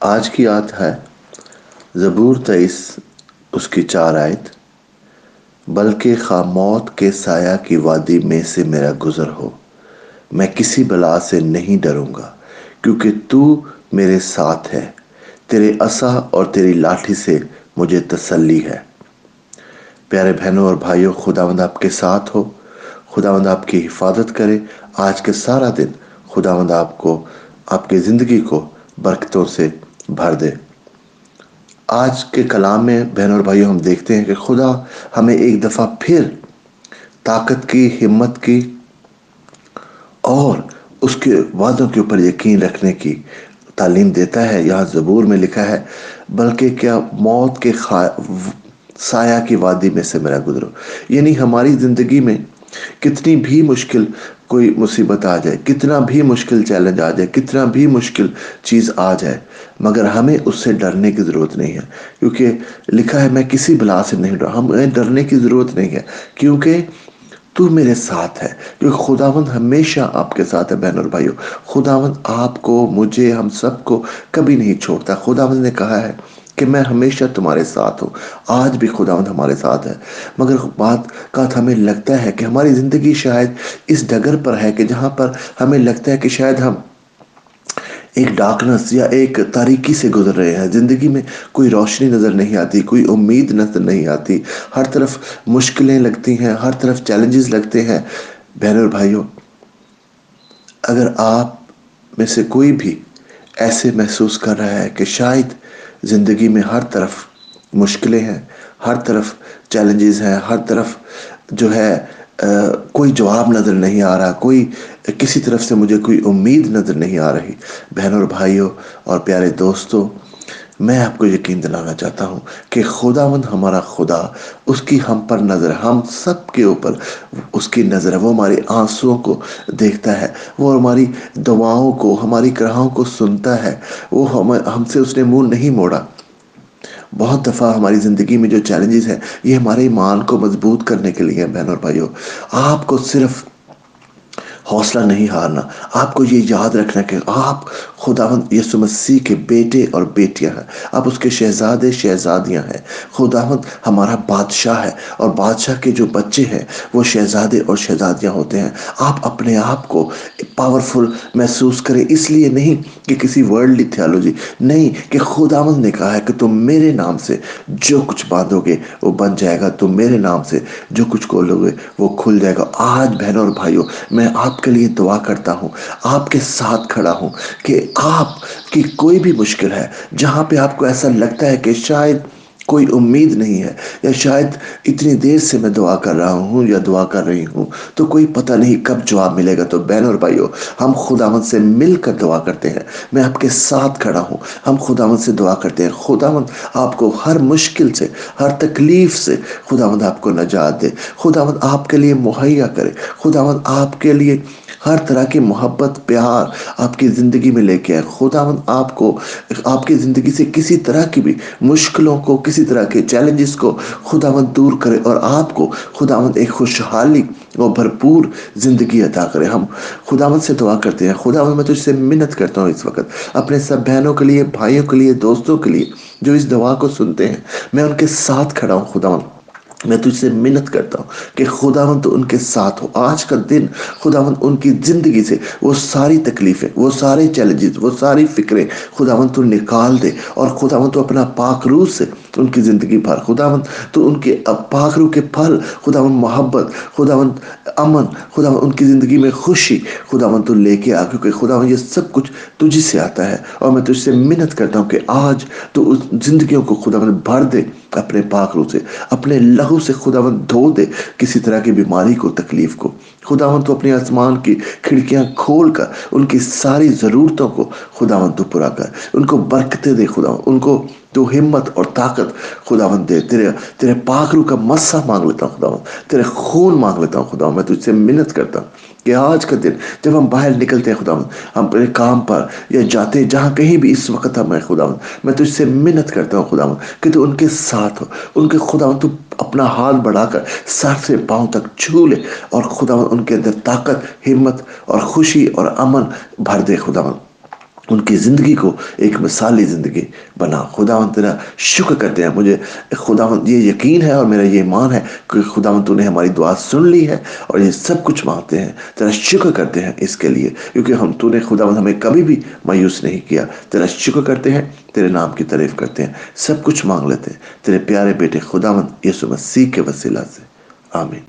آج کی آت ہے۔ زبور تیس اس کی چار آیت۔ بلکہ خواہ موت کے سایہ کی وادی میں سے میرا گزر ہو، میں کسی بلا سے نہیں ڈروں گا، کیونکہ تو میرے ساتھ ہے۔ تیرے عصا اور تیری لاٹھی سے مجھے تسلی ہے۔ پیارے بہنوں اور بھائیوں، خداوند آپ کے ساتھ ہو۔ خداوند آپ کی حفاظت کرے۔ آج کے سارا دن خداوند آپ کو، آپ کی زندگی کو برکتوں سے بھر دے۔ آج کے کلام میں بہن اور بھائیوں، ہم دیکھتے ہیں کہ خدا ہمیں ایک دفعہ پھر طاقت کی، ہمت کی اور اس کے وعدوں کے اوپر یقین رکھنے کی تعلیم دیتا ہے۔ یہاں زبور میں لکھا ہے، بلکہ کیا موت کے سایہ کی وادی میں سے میرا گزرو۔ یعنی ہماری زندگی میں کتنی بھی مشکل کوئی مصیبت آ جائے، کتنا بھی مشکل چیلنج آ جائے، کتنا بھی مشکل چیز آ جائے، مگر ہمیں اس سے ڈرنے کی ضرورت نہیں ہے۔ کیونکہ لکھا ہے، میں کسی بلا سے نہیں ڈر ہمیں ڈرنے کی ضرورت نہیں ہے، کیونکہ تو میرے ساتھ ہے۔ کیونکہ خداوند ہمیشہ آپ کے ساتھ ہے بہن اور بھائیو۔ خداوند آپ کو، مجھے، ہم سب کو کبھی نہیں چھوڑتا۔ خداوند نے کہا ہے کہ میں ہمیشہ تمہارے ساتھ ہوں۔ آج بھی خداوند ہمارے ساتھ ہے۔ مگر بات کا ہمیں لگتا ہے کہ ہماری زندگی شاید اس ڈگر پر ہے کہ جہاں پر ہمیں لگتا ہے کہ شاید ہم ایک ڈارکنس یا ایک تاریکی سے گزر رہے ہیں۔ زندگی میں کوئی روشنی نظر نہیں آتی، کوئی امید نظر نہیں آتی۔ ہر طرف مشکلیں لگتی ہیں، ہر طرف چیلنجز لگتے ہیں۔ بہن اور بھائیوں اگر آپ میں سے کوئی بھی ایسے محسوس کر رہا ہے کہ شاید زندگی میں ہر طرف مشکلیں ہیں، ہر طرف چیلنجز ہیں، ہر طرف جو ہے کوئی جواب نظر نہیں آ رہا، کوئی کسی طرف سے مجھے کوئی امید نظر نہیں آ رہی۔ بہن اور بھائیوں اور پیارے دوستوں میں آپ کو یقین دلانا چاہتا ہوں کہ خدا مند ہمارا خدا، اس کی ہم پر نظر، ہم سب کے اوپر اس کی نظر ہے، وہ ہماری آنسوں کو دیکھتا ہے، وہ ہماری دعاؤں کو، ہماری کرہوں کو سنتا ہے، وہ ہم سے اس نے منہ نہیں موڑا۔ بہت دفعہ ہماری زندگی میں جو چیلنجز ہیں، یہ ہمارے ایمان کو مضبوط کرنے کے لیے بہن اور بھائیوں۔ آپ کو صرف حوصلہ نہیں ہارنا، آپ کو یہ یاد رکھنا کہ آپ خداوند یسو مسیح کے بیٹے اور بیٹیاں ہیں۔ آپ اس کے شہزادے شہزادیاں ہیں۔ خداوند ہمارا بادشاہ ہے اور بادشاہ کے جو بچے ہیں وہ شہزادے اور شہزادیاں ہوتے ہیں۔ آپ اپنے آپ کو پاورفل محسوس کریں۔ اس لیے نہیں کہ کسی ورلڈلی تھیالوجی نہیں کہ خداوند نے کہا ہے کہ تم میرے نام سے جو کچھ باندھو گے وہ بن جائے گا۔ تم میرے نام سے جو کچھ کھولو گے وہ کھل جائے گا۔ آج بہنوں اور بھائیوں، میں آپ کے لیے دعا کرتا ہوں۔ آپ کے ساتھ کھڑا ہوں کہ آپ کی کوئی بھی مشکل ہے، جہاں پہ آپ کو ایسا لگتا ہے کہ شاید کوئی امید نہیں ہے یا شاید اتنی دیر سے میں دعا کر رہا ہوں یا دعا کر رہی ہوں، تو کوئی پتہ نہیں کب جواب ملے گا۔ تو بہن اور بھائیو ہم خداوند سے مل کر دعا کرتے ہیں۔ میں آپ کے ساتھ کھڑا ہوں۔ ہم خداوند سے دعا کرتے ہیں۔ خداوند آپ کو ہر مشکل سے، ہر تکلیف سے خداوند آپ کو نجات دے۔ خداوند آپ کے لیے مہیا کرے۔ خداوند آپ کے لیے ہر طرح کی محبت، پیار آپ کی زندگی میں لے کے آئے۔ خداوند آپ کو، آپ کی زندگی سے کسی طرح کی بھی مشکلوں کو، کسی طرح کے چیلنجز کو خداوند دور کرے اور آپ کو خداوند ایک خوشحالی اور بھرپور زندگی عطا کرے۔ ہم خداوند سے دعا کرتے ہیں۔ خداوند، میں تجھ سے منت کرتا ہوں اس وقت۔ اپنے سب بہنوں کے لیے، بھائیوں کے لیے، دوستوں کے لیے جو اس دعا کو سنتے ہیں، میں ان کے ساتھ کھڑا ہوں۔ خداوند میں تجھ سے منت کرتا ہوں کہ خداوند تو ان کے ساتھ ہو۔ آج کا دن خداوند ان کی زندگی سے وہ ساری تکلیفیں، وہ سارے چیلنجز وہ ساری فکریں خداوند تو نکال دے اور خداوند تو اپنا پاک روح سے ان کی زندگی بھر۔ خداوند تو ان کے پاک روح کے پھل، خداوند محبت، خداوند امن، خداوند ان کی زندگی میں خوشی، خداوند تو لے کے آ، کیونکہ خداوند یہ سب کچھ تجھ سے آتا ہے اور میں تجھ سے منت کرتا ہوں کہ آج تو اس زندگیوں کو خداوند بھر دے۔ اپنے پاک روح سے، اپنے لہو سے خداوند دھو دے کسی طرح کی بیماری کو، تکلیف کو۔ خداوند تو اپنے آسمان کی کھڑکیاں کھول کر، ان کی ساری ضرورتوں کو خداوند تو پورا کر۔ ان کو برکتیں دے خداوند، ان کو تو ہمت اور طاقت خداوند دے۔ تیرے تیرے پاک روح کا مسا مانگ لیتا ہوں خداوند، تیرے خون مانگ لیتا ہوں خداوند، میں تجھ سے منت کرتا ہوں۔ کہ آج کا دن جب ہم باہر نکلتے ہیں خدا ہم اپنے کام پر یا جاتے ہیں، جہاں کہیں بھی اس وقت ہم ہیں خداوند، میں تجھ سے منت کرتا ہوں خدا کہ تو ان کے ساتھ ہو، ان کے خدا تو اپنا ہاتھ بڑھا کر سر سے پاؤں تک چھو لے اور خدا ان کے اندر طاقت، ہمت اور خوشی اور امن بھر دے خداوند۔ ان کی زندگی کو ایک مثالی زندگی بنا۔ خدا تیرا شکر کرتے ہیں۔ مجھے خدا یہ یقین ہے اور میرا یہ ایمان ہے کہ خدا تو نے ہماری دعا سن لی ہے اور یہ سب کچھ مانگتے ہیں۔ تیرا شکر کرتے ہیں اس کے لیے، کیونکہ ہم تو نے خدا ہمیں کبھی بھی مایوس نہیں کیا۔ تیرا شکر کرتے ہیں، تیرے نام کی تعریف کرتے ہیں، سب کچھ مانگ لیتے ہیں۔ تیرے پیارے بیٹے خدا یسو مسیح کے وسیلہ سے۔ آمین۔